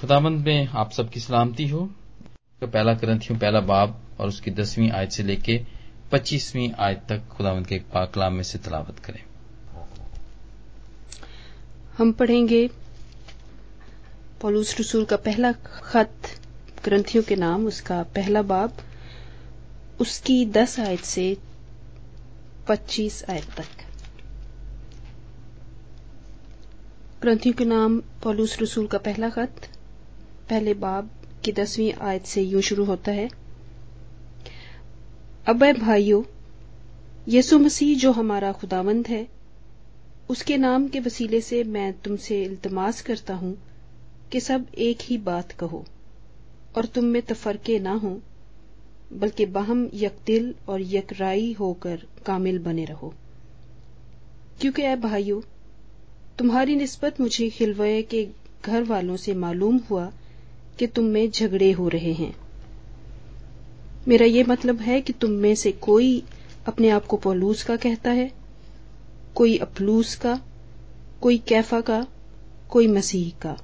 खुदाबंद में आप सबकी सलामती हो। तो पहला ग्रंथियों, पहला बाब और उसकी दसवीं आयत से लेके पच्चीसवीं आयत तक खुदावंद के पाकलाम में से तलावत करें। हम पढ़ेंगे पौलूस रसूल का पहला खत, ग्रंथियों के नाम, उसका पहला बाब, उसकी दस आयत से पच्चीस आयत तक। ग्रंथियों के नाम, पौलूस रसूल का पहला खत पहले बाब की दसवीं आयत से यूँ शुरू होता है। अब भाइयों, यीशु मसीह जो हमारा खुदावंद है, उसके नाम के वसीले से मैं तुमसे इल्तमास करता हूँ कि सब एक ही बात कहो और तुम में तफरके ना हो, बल्कि बाहम यकदिल और यकराई होकर कामिल बने रहो। क्योंकि ऐ भाइयों, तुम्हारी निस्बत मुझे खिलवये के घर वालों से मालूम हुआ कि तुम में झगड़े हो रहे हैं। मेरा ये मतलब है कि तुम में से कोई अपने आप को पौलूस का कहता है, कोई अपलूस का, कोई कैफा का, कोई मसीह का।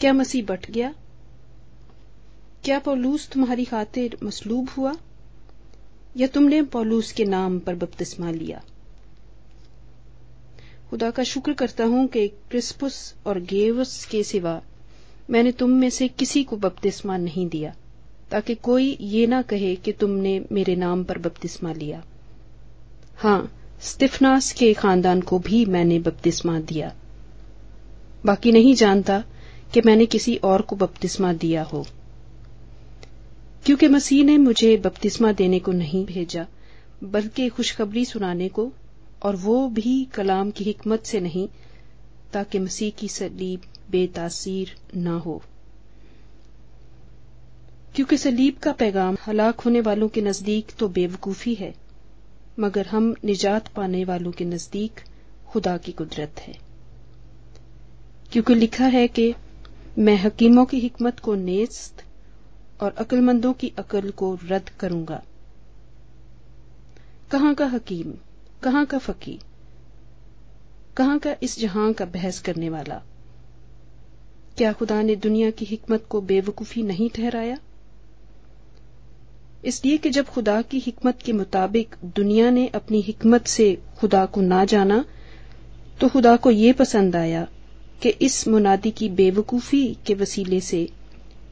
क्या मसीह बट गया? क्या पौलूस तुम्हारी खातिर मसलूब हुआ? या तुमने पौलूस के नाम पर बपतिस्मा लिया? खुदा का शुक्र करता हूँ कि क्रिस्पुस और गेवस के सिवा मैंने तुम में से किसी को बपतिस्मा नहीं दिया, ताकि कोई ये ना कहे कि तुमने मेरे नाम पर बपतिस्मा लिया। हाँ स्टिफनास के खानदान को भी मैंने बपतिस्मा दिया। बाकी नहीं जानता कि मैंने किसी और को बपतिस्मा दिया हो। क्योंकि मसीह ने मुझे बपतिस्मा देने को नहीं भेजा, बल्कि खुशखबरी सुनाने को, और वो भी कलाम की हिकमत से नहीं, ताकि मसीह की सलीब बेतासीर न हो। क्योंकि सलीब का पैगाम हलाक होने वालों के नज़दीक तो बेवकूफ़ी है, मगर हम निजात पाने वालों के नज़दीक खुदा की कुदरत है। क्योंकि लिखा है कि मैं हकीमों की हिकमत को नेस्त और अक्लमंदों की अकल को रद्द करूँगा। कहाँ का हकीम, कहाँ का फकीर, कहाँ का इस जहाँ का बहस करने वाला? क्या खुदा ने दुनिया की हिकमत को बेवकूफ़ी नहीं ठहराया? इसलिए कि जब खुदा की हिकमत के मुताबिक दुनिया ने अपनी हिकमत से खुदा को ना जाना तो खुदा को ये पसंद आया कि इस मुनादी की बेवकूफ़ी के वसीले से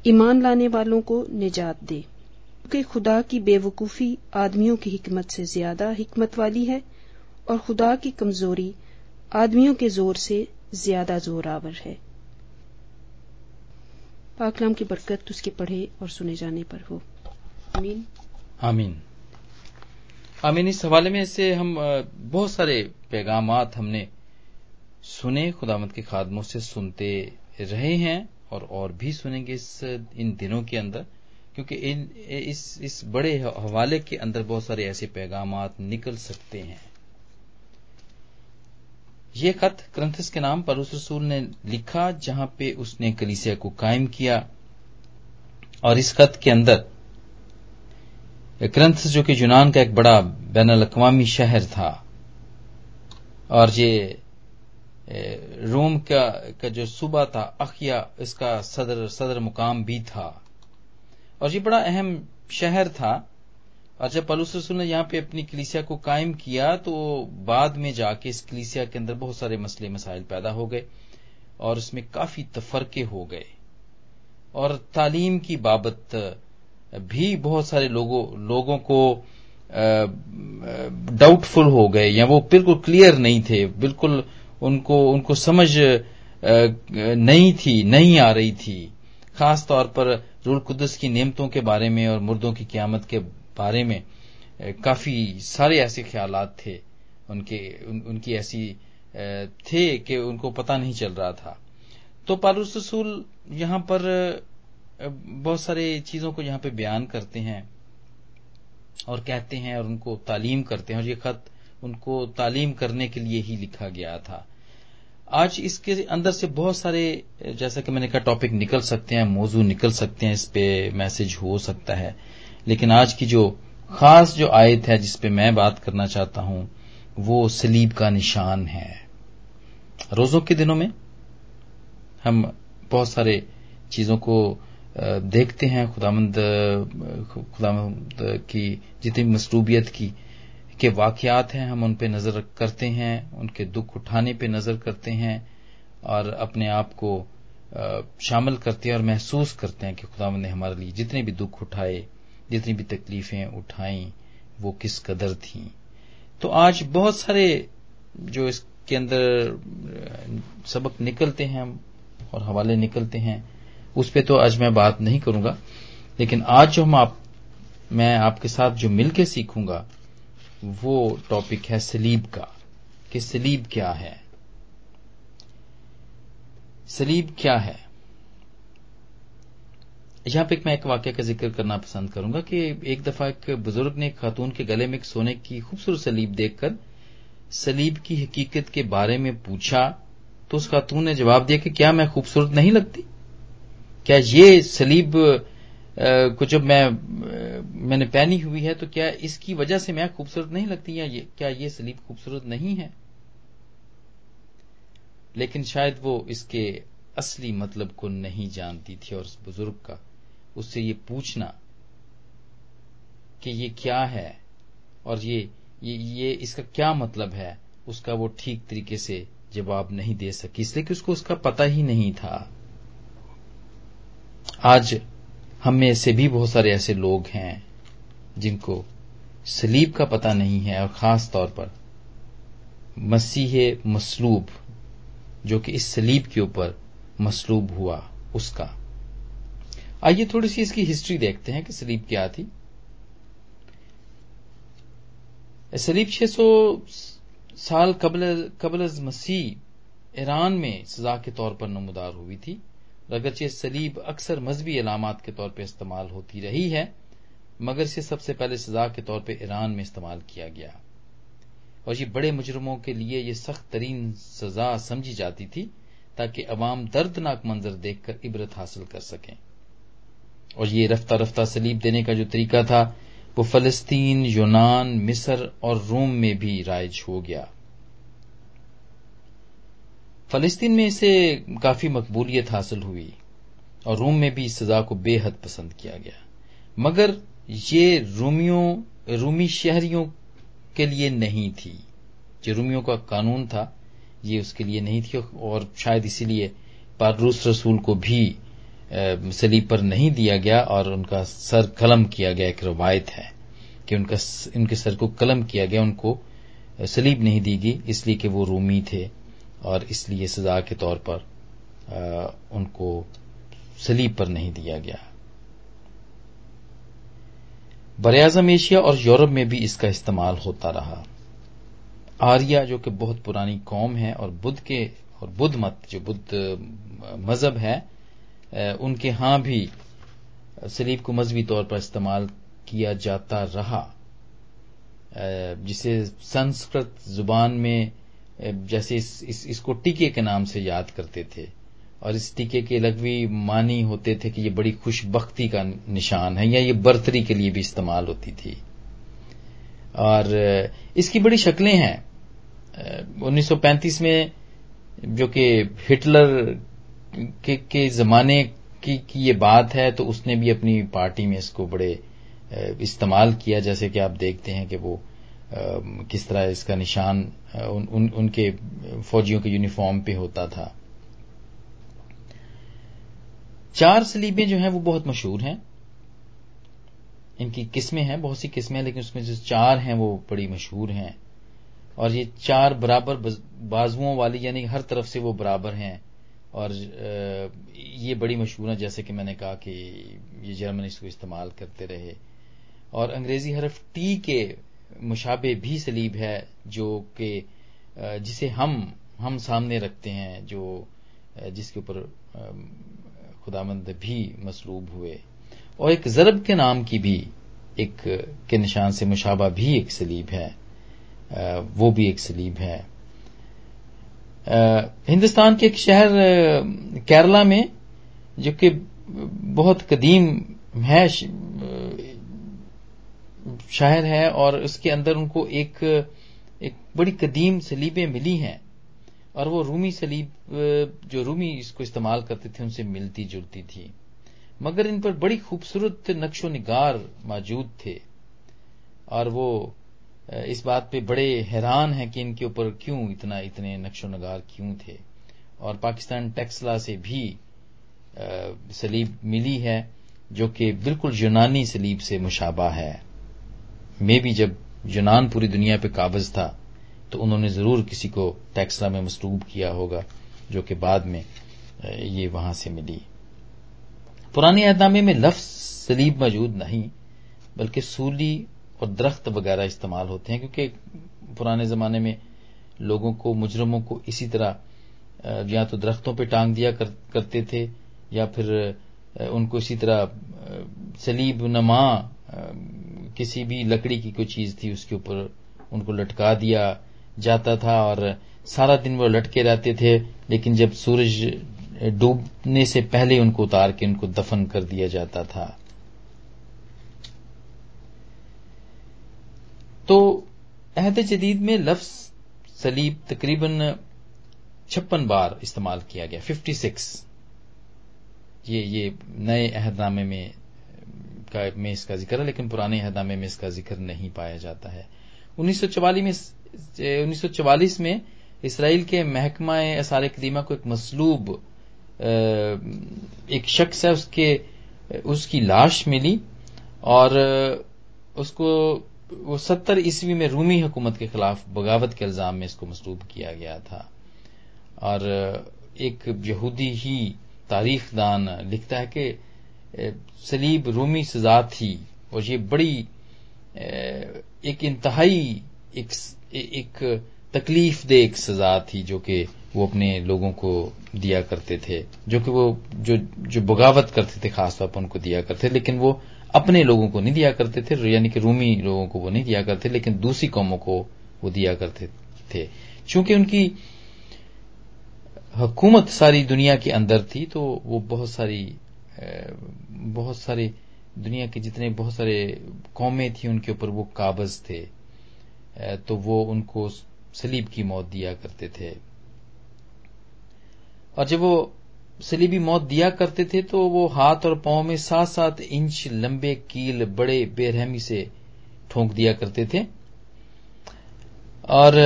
ईमान लाने वालों को निजात दे। क्योंकि खुदा की बेवकूफ़ी आदमियों की हिकमत से ज़्यादा हिकमत वाली है और खुदा की कमज़ोरी आदमियों के ज़ोर से ज़्यादा जोरावर है। पाकलाम की बरकत उसके पढ़े और सुने जाने पर हो। आमीन। आमीन। आमीन, इस हवाले में से हम बहुत सारे पैगाम हमने सुने, खुदामद के खादमों से सुनते रहे हैं और और भी सुनेंगे इस, इन दिनों के अंदर, क्योंकि इन इस इस बड़े हवाले के अंदर बहुत सारे ऐसे पैगाम निकल सकते हैं। ये खत क्रंथस के नाम पर उस रसूल ने लिखा जहाँ पे उसने कलीसिया को कायम किया। और इस खत के अंदर क्रंथस जो कि यूनान का एक बड़ा बैन अवी शहर था और ये रोम का, का जो सूबा था अखिया इसका सदर सदर मुकाम भी था। और ये बड़ा अहम शहर था जब पलूस रसूल ने यहाँ पे अपनी कलीसिया को कायम किया तो बाद में जाके इस कलीसिया के अंदर बहुत सारे मसले, मसाइल पैदा हो गए और उसमें काफ़ी तफरके हो गए। और तालीम की बाबत भी बहुत सारे लोगों लोगों को डाउटफुल हो गए, या वो बिल्कुल क्लियर नहीं थे, बिल्कुल उनको उनको समझ नहीं थी, नहीं आ रही थी। खास तौर पर रूल कुदस की नियमतों के बारे में और मुर्दों की क्यामत के बारे में काफ़ी सारे ऐसे ख्याल थे उनके उन, उनकी ऐसी थे कि उनको पता नहीं चल रहा था। तो पालूस रसूल यहाँ पर बहुत सारे चीज़ों को यहाँ पे बयान करते हैं और कहते हैं और उनको तालीम करते हैं और ये खत उनको तालीम करने के लिए ही लिखा गया था। आज इसके अंदर से बहुत सारे जैसा कि मैंने कहा टॉपिक निकल सकते हैं मौजू निकल सकते हैं इस पे मैसेज हो सकता है। लेकिन आज की जो खास जो आयत है जिस पे मैं बात करना चाहता हूँ, वो सलीब का निशान है। रोजों के दिनों में हम बहुत सारे चीज़ों को देखते हैं, खुदामंद खुदामंद की जितनी मसरूबियत की, के वाकयात हैं, हम उन पे नज़र करते हैं, उनके दुख उठाने पे नज़र करते हैं और अपने आप को शामिल करते हैं और महसूस करते हैं कि खुदावंद ने हमारे लिए जितने भी दुख उठाए जितनी भी तकलीफें उठाई, वो किस कदर थी। तो आज बहुत सारे जो इसके अंदर सबक निकलते हैं और हवाले निकलते हैं, उस पर तो आज मैं बात नहीं करूँगा। लेकिन आज जो हम आप, मैं आपके साथ जो मिलकर सीखूँगा, वो टॉपिक है सलीब का, कि सलीब क्या है। सलीब क्या है? यहाँ पे मैं एक वाक्य का ज़िक्र करना पसंद करूँगा कि एक दफ़ा एक बुज़ुर्ग ने खातून के गले में एक सोने की खूबसूरत सलीब देखकर सलीब की हकीकत के बारे में पूछा तो उस खातून ने जवाब दिया कि क्या मैं खूबसूरत नहीं लगती? क्या ये सलीब को जब मैं मैंने पहनी हुई है तो क्या इसकी वजह से मैं खूबसूरत नहीं लगती या ये, क्या ये सलीब खूबसूरत नहीं है? लेकिन शायद वो इसके असली मतलब को नहीं जानती थी और उस बुज़ुर्ग का उससे ये पूछना कि ये क्या है और ये ये, ये इसका क्या मतलब है उसका वो ठीक तरीके से जवाब नहीं दे सकी। इसलिए कि उसको उसका पता ही नहीं था। आज हम में से भी बहुत सारे ऐसे लोग हैं जिनको सलीब का पता नहीं है और खास तौर पर मसीह मसलूब जो कि इस सलीब के ऊपर मसलूब हुआ उसका। आइए थोड़ी सी इसकी हिस्ट्री देखते हैं कि सलीब क्या थी। सलीब 600 साल कबल कबल मसीह ईरान में सजा के तौर पर नमदार हुई थी। अगरचे सलीब अक्सर मजहबी अलामत के तौर पर इस्तेमाल होती रही है, मगर इसे सबसे पहले सजा के तौर पर ईरान में इस्तेमाल किया गया। और ये बड़े मुजरमों के लिए ये सख्त तरीन सजा समझी जाती थी ताकि अवाम दर्दनाक मंजर देखकर इबरत हासिल कर सकें। और ये रफ्ता रफ्ता सलीब देने का जो तरीका था, वो फलस्तीन, यूनान, मिस्र और रोम में भी राइज हो गया। फलस्तीन में इसे काफ़ी मकबूलियत हासिल हुई और रोम में भी इस सजा को बेहद पसंद किया गया। मगर ये रूमियों, रूमी शहरियों के लिए नहीं थी। जो रूमियों का कानून था, ये उसके लिए नहीं थी और शायद इसीलिए पारूस रसूल को भी सलीब पर नहीं दिया गया और उनका सर कलम किया गया एक रवायत है कि उनका उनके सर को कलम किया गया उनको सलीब नहीं दी गई इसलिए कि वो रूमी थे और इसलिए सजा के तौर पर आ, उनको सलीब पर नहीं दिया गया। बरयाजम एशिया और यूरोप में भी इसका इस्तेमाल होता रहा। आर्या जो कि बहुत पुरानी कौम है और बुद्ध के और बुद्ध मत जो बुद्ध मज़हब है उनके यहाँ भी सलीब को मजहबी तौर पर इस्तेमाल किया जाता रहा। जिसे संस्कृत ज़ुबान में जैसे इस, इस, इसको टीके के नाम से याद करते थे और इस टीके के लघवी मानी होते थे कि ये बड़ी खुशबख्ती का निशान है या ये बर्तरी के लिए भी इस्तेमाल होती थी। और इसकी बड़ी शक्लें हैं। 1935 में जो कि हिटलर के, के जमाने की, की ये बात है तो उसने भी अपनी पार्टी में इसको बड़े इस्तेमाल किया जैसे कि आप देखते हैं कि वो किस तरह इसका निशान उन, उन, उनके फौजियों के यूनिफॉर्म पे होता था। चार सलीबें जो हैं वो बहुत मशहूर हैं। इनकी किस्में हैं बहुत सी किस्में हैं लेकिन उसमें जो चार हैं वो बड़ी मशहूर हैं। और ये चार बराबर बाजुओं वाली यानी हर तरफ़ से वो बराबर हैं। और ये बड़ी मशहूर है, जैसे कि मैंने कहा कि ये जर्मन इसको इस्तेमाल करते रहे। और अंग्रेज़ी हरफ टी के मुशाबे भी सलीब है, जो कि जिसे हम हम सामने रखते हैं, जो जिसके ऊपर खुदामंद भी मसलूब हुए। और एक जरब के नाम की भी एक, के निशान से मुशाबा भी एक सलीब है। वो भी एक सलीब है। हिंदुस्तान के एक शहर केरला में, जो कि बहुत कदीम है शहर है, और उसके अंदर उनको एक एक बड़ी कदीम सलीबें मिली हैं। और वो रूमी सलीब जो रूमी इसको इस्तेमाल करते थे, उनसे मिलती जुलती थी। मगर इन पर बड़ी खूबसूरत नक्शो निगार मौजूद थे। और वो इस बात पे बड़े हैरान हैं कि इनके ऊपर क्यों इतना, इतने नक्शो नगार क्यों थे? और पाकिस्तान टेक्सला से भी सलीब मिली है, जो कि बिल्कुल यूनानी सलीब से मुशाबा है। मे भी जब यूनान पूरी दुनिया पे काबज था तो उन्होंने ज़रूर किसी को टैक्सला में मसलूब किया होगा, जो कि बाद में ये वहाँ से मिली। पुराने अहदनामे में लफ्ज सलीब मौजूद नहीं, बल्कि सूली और दरख्त वगैरह इस्तेमाल होते हैं क्योंकि पुराने जमाने में लोगों को मुजरमों को इसी तरह या तो दरख्तों पर टांग दिया कर, करते थे या फिर उनको इसी तरह सलीब नमा किसी भी लकड़ी की कोई चीज़ थी उसके ऊपर उनको लटका दिया जाता था और सारा दिन वो लटके रहते थे लेकिन जब सूरज डूबने से पहले उनको उतार के उनको दफन कर दिया जाता था। तो अहद जदीद में लफ्ज सलीब तकरीबन छप्पन बार इस्तेमाल किया गया 56 ये ये नए अहदनामे में, का, में इसका ज़िक्र है, लेकिन पुराने अहदनामे में इसका ज़िक्र नहीं पाया जाता है। 1944 में 1944 में इसराइल के महकमा असार कदीमा को एक मसलूब एक शख्स है, उसके, उसकी लाश मिली और उसको वो सत्तर ईस्वी में रूमी हुकूमत के खिलाफ बगावत के इल्ज़ाम में इसको मसलूब किया गया था। और एक यहूदी ही तारीख दान लिखता है कि सलीब रूमी सजा थी और ये बड़ी एक इंतहाई एक, एक तकलीफ़ दे एक सजा थी जो कि वो अपने लोगों को दिया करते थे जो कि वो जो जो बगावत करते थे खासतौर पर उनको दिया करते थे लेकिन वो अपने लोगों को नहीं दिया करते थे यानी कि रूमी लोगों को वो नहीं दिया करते, लेकिन दूसरी कौमों को वो दिया करते थे। चूँकि उनकी हुकूमत सारी दुनिया के अंदर थी तो वो बहुत सारी बहुत सारी दुनिया के जितने बहुत सारे कौमें थी, उनके ऊपर वो काबज थे। तो वो उनको सलीब की मौत दिया करते थे। और जब वो सलीबी मौत दिया करते थे तो वो हाथ और पाँव में सात सात इंच लंबे कील बड़े बेरहमी से ठोंक दिया करते थे। और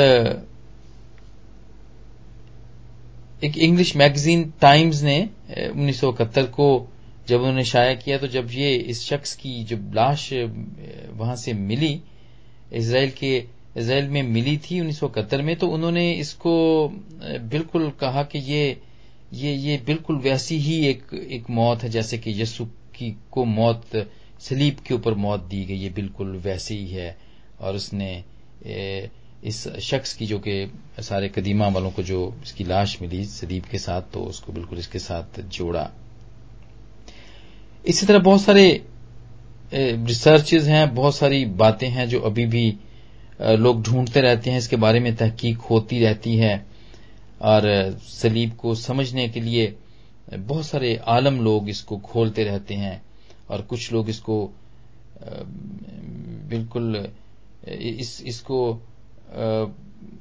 एक इंग्लिश मैगजीन टाइम्स ने उन्नीस सौ इकहत्तर को जब उन्होंने शाया किया तो जब ये इस शख्स की जब लाश वहाँ से मिली इसराइल के इसराइल में मिली थी उन्नीस सौ इकहत्तर में तो उन्होंने इसको बिल्कुल कहा कि ये ये ये बिल्कुल वैसी ही एक एक मौत है जैसे कि यसु की को मौत सलीब के ऊपर मौत दी गई ये बिल्कुल वैसे ही है। और उसने ए, इस शख्स की जो कि सारे कदीमा वालों को जो इसकी लाश मिली सलीब के साथ तो उसको बिल्कुल इसके साथ जोड़ा। इसी तरह बहुत सारे रिसर्चेज हैं बहुत सारी बातें हैं जो अभी भी लोग ढूंढते रहते हैं इसके बारे में तहकीक होती रहती है। और सलीब को समझने के लिए बहुत सारे आलम लोग इसको खोलते रहते हैं और कुछ लोग इसको बिल्कुल इस इसको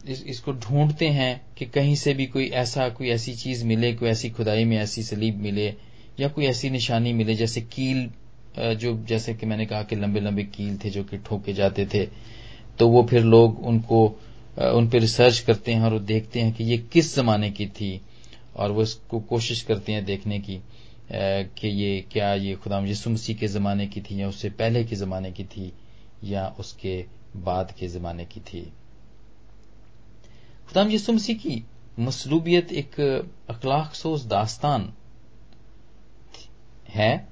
इस, इसको ढूंढते हैं कि कहीं से भी कोई ऐसा कोई ऐसी चीज़ मिले कोई ऐसी खुदाई में ऐसी सलीब मिले या कोई ऐसी निशानी मिले जैसे कील जो जैसे कि मैंने कहा कि लंबे लंबे कील थे जो कि ठोके जाते थे तो वो फिर लोग उनको उन पर रिसर्च करते हैं और वो देखते हैं कि ये किस जमाने की थी और वो इसको कोशिश करते हैं देखने की कि ये क्या ये खुदाम यसु मसीह के जमाने की थी या उससे पहले के जमाने की थी या उसके बाद के जमाने की थी। खुदाम यसु मसीह की मसलूबियत एक अखलाक सोज दास्तान है,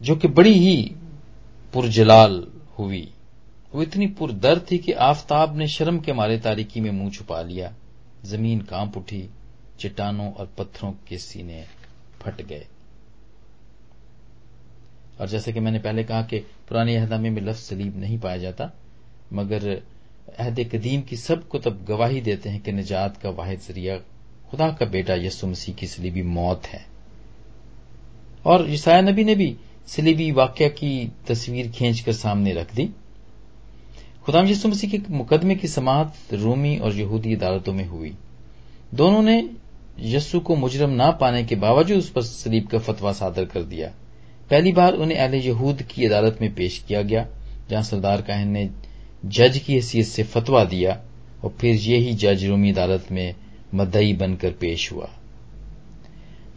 जो कि बड़ी ही पुरजलाल हुई। वो इतनी पुरदर थी कि आफताब ने शर्म के मारे तारीकी में मुँह छुपा लिया। ज़मीन काँप उठी, चट्टानों और पत्थरों के सीने फट गए। और जैसे कि मैंने पहले कहा कि पुराने अहदामे में लफ्ज सलीब नहीं पाया जाता, मगर अहद कदीम की सब कुतब गवाही देते हैं कि निजात का वाहिद ज़रिया खुदा का बेटा यसु मसीह की सलीबी मौत है। और ईसाया नबी ने भी सलीबी वाक्य की तस्वीर खींचकर सामने रख दी। खुदाम यसु मसीह के मुकदमे की समात रोमी और यहूदी अदालतों में हुई। दोनों ने यस्सु को मुजरम ना पाने के बावजूद उस पर सलीब का फतवा सादर कर दिया। पहली बार उन्हें अहले यहूद की अदालत में पेश किया गया, जहाँ सरदार काहन ने जज की हैसियत से फतवा दिया और फिर यही जज रोमी अदालत में मदई बनकर पेश हुआ।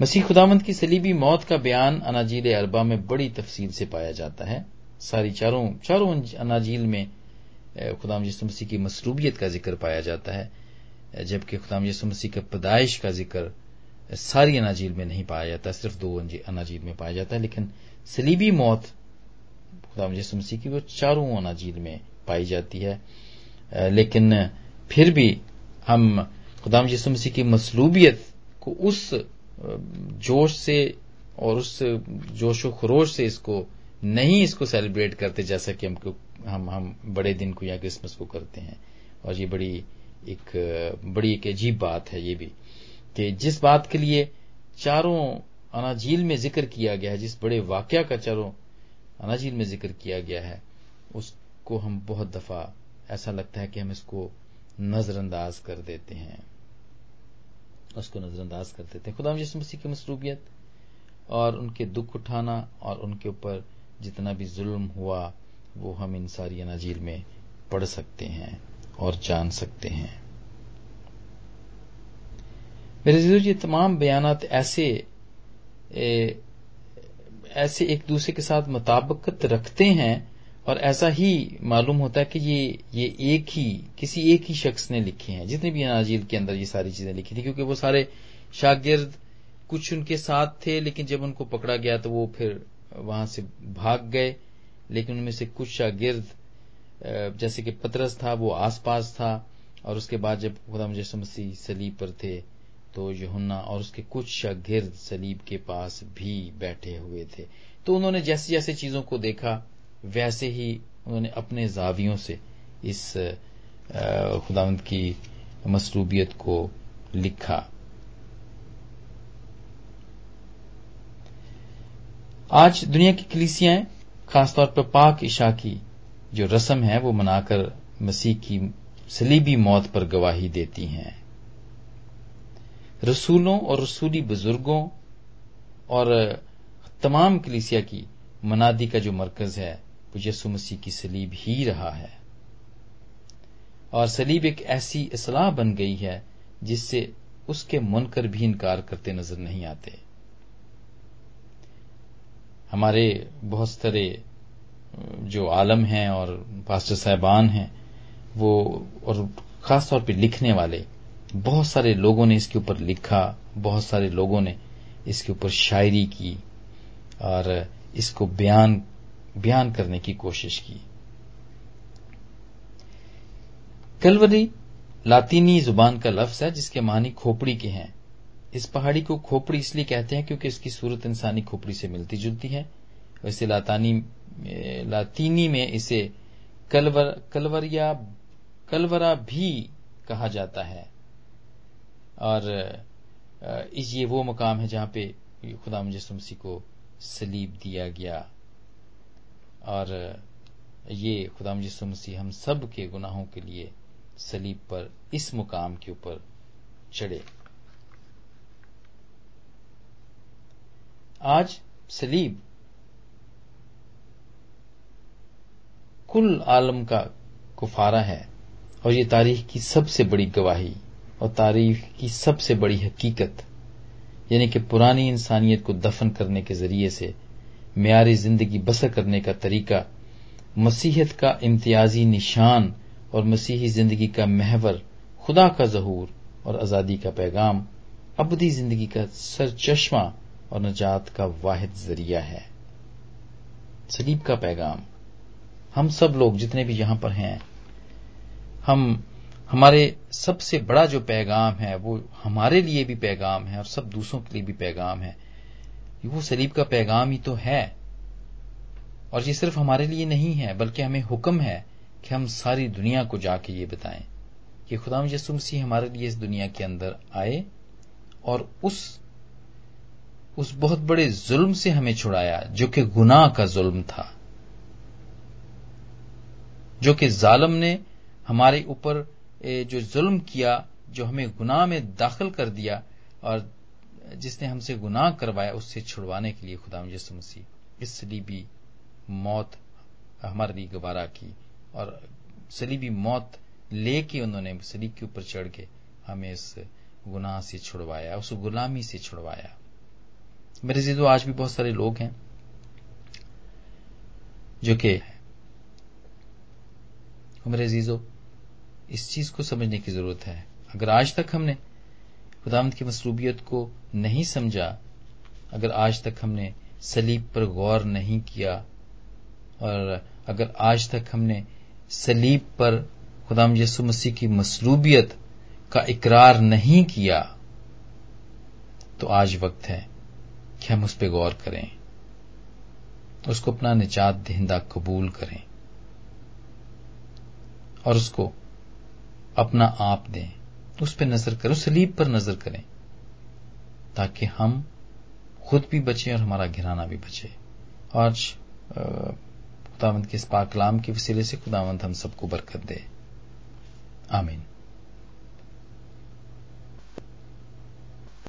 मसीह खुदामंद की सलीबी मौत का बयान अनाजील अरबा में बड़ी तफसील से पाया जाता है। सारी चारों चारों अनाजील में खुदाम यसु मसीह की मसरूबियत का ज़िक्र पाया जाता है जबकि खुदाम यसु मसीह का पैदाइश का ज़िक्र सारी अनाजील में नहीं पाया जाता, सिर्फ़ दो अनाजील में पाया जाता है, लेकिन सलीबी मौत खुदाम यसु मसीह की वो चारों अनाजील में पाई जाती है। लेकिन फिर भी हम खुदाम यसु मसीह की मसलूबियत को उस जोश से और उस जोश खरोश से इसको नहीं इसको सेलिब्रेट करते जैसा कि हमको, हम हम बड़े दिन को या क्रिसमस को करते हैं। और ये बड़ी एक बड़ी एक अजीब बात है ये भी कि जिस बात के लिए चारों अनाजील में ज़िक्र किया गया है, जिस बड़े वाक्य का चारों अनाजील में ज़िक्र किया गया है, उसको हम बहुत दफ़ा ऐसा लगता है कि हम इसको नजरअंदाज कर देते हैं। उसको नजरअंदाज कर देते हैं। खुदा मसीह की मसरूबियत और उनके दुख उठाना और उनके ऊपर जितना भी जुल्म हुआ, वो हम इन सारी अनाजील में पढ़ सकते हैं और जान सकते हैं। मेरे ये तमाम बयान ऐसे ऐसे एक दूसरे के साथ मुताबकत रखते हैं और ऐसा ही मालूम होता है कि ये ये एक ही, किसी एक ही शख्स ने लिखे हैं। जितने भी अनाजील के अंदर ये सारी चीज़ें लिखी थी, क्योंकि वो सारे शागिर्द कुछ उनके साथ थे, लेकिन जब उनको पकड़ा गया तो वो फिर वहाँ से भाग गए, लेकिन उनमें से कुछ शागिर्द जैसे कि पतरस था, वो आसपास था, और उसके बाद जब खुदा मुजस्म मसीह सलीब पर थे तो यहुन्ना और उसके कुछ शागिर्द सलीब के पास भी बैठे हुए थे। तो उन्होंने जैसे जैसे चीज़ों को देखा, वैसे ही उन्होंने अपने जावियों से इस खुदावंत की मसरूबियत को लिखा। आज दुनिया की कलीसियाँ खासतौर पर पाक ईशा की, जो रस्म है, वो मनाकर मसीह की सलीबी मौत पर गवाही देती हैं। रसूलों और रसूली बुज़ुर्गों और तमाम कलिसिया की मनादी का जो मरकज है, वो यसु मसीह की सलीब ही रहा है। और सलीब एक ऐसी असलाह बन गई है, जिससे उसके मुनकर भी इनकार करते नज़र नहीं आते। हमारे बहुत सारे, जो आलम हैं और पास्टर साहबान हैं, वो और खासतौर पर लिखने वाले, बहुत सारे लोगों ने इसके ऊपर लिखा, बहुत सारे लोगों ने इसके ऊपर शायरी की और इसको बयान बयान करने की कोशिश की। कलवरी लातीनी ज़ुबान का लफ्ज है जिसके मानी खोपड़ी के हैं। इस पहाड़ी को खोपड़ी इसलिए कहते हैं क्योंकि इसकी सूरत इंसानी खोपड़ी से मिलती जुलती है। वैसे लातानी लातीनी में इसे कलवर, कलवरिया, कलवरा भी कहा जाता है। और ये वो मकाम है जहाँ पे खुदा मुजस्मसी को सलीब दिया गया। और, ये खुदा मसीह हम सब के गुनाहों के लिए सलीब पर इस मुकाम के ऊपर चढ़े। आज सलीब। कुल आलम का कुफारा है और ये तारीख की सबसे बड़ी गवाही और तारीख की सबसे बड़ी हकीकत, यानी कि पुरानी इंसानियत को दफन करने के ज़रिए से म्यारी ज़िंदगी बसर करने का तरीका मसीहत का इम्तियाजी निशान और मसीही ज़िंदगी का महवर, खुदा का जहूर और आज़ादी का पैगाम, अबदी ज़िंदगी का सरचश्मा और नजात का वाहिद ज़रिया है। सलीब का पैगाम, हम सब लोग जितने भी यहाँ पर हैं, हम, हमारे सबसे बड़ा जो पैगाम है, वो हमारे लिए भी पैगाम है और सब दूसरों के लिए भी पैगाम है। वो सलीब का पैगाम ही तो है। और ये सिर्फ़ हमारे लिए नहीं है, बल्कि हमें हुक्म है कि हम सारी दुनिया को जाके ये बताएँ कि खुदाम यसु मसीह हमारे लिए इस दुनिया के अंदर आए और उस उस बहुत बड़े जुल्म से हमें छुड़ाया, जो कि गुनाह का जुल्म था। जो कि जालम ने हमारे ऊपर जो जुल्म किया, जो हमें गुनाह में दाखिल कर दिया, और जिसने हमसे गुनाह करवाया, उससे छुड़वाने के लिए खुदा यसु मसीह, इस सलीबी मौत हमारे लिए गवारा की, और सलीबी मौत लेके उन्होंने सलीब के ऊपर चढ़ के हमें इस गुनाह से छुड़वाया, उस गुलामी से छुड़वाया। मेरे जीजो आज भी बहुत सारे लोग हैं जो कि मेरे जीजो इस चीज़ को समझने की ज़रूरत है। अगर आज तक हमने खुदामद की मसरूबियत को नहीं समझा, अगर आज तक हमने सलीब पर गौर नहीं किया, और अगर आज तक हमने सलीब पर खुदाम यसु मसीह की मसरूबियत का इकरार नहीं किया तो आज वक्त है। कि हम उस पर गौर करें, उसको अपना निजात दहिंदा कबूल करें और उसको अपना आप दें। उस पर नज़र करें, उस सलीब पर नज़र करें, ताकि हम खुद भी बचे और हमारा घिराना भी बचे। आज खुदावंत के इस पाकलाम के वसीले से खुदावंत हम सबको बरकत दे। आमीन।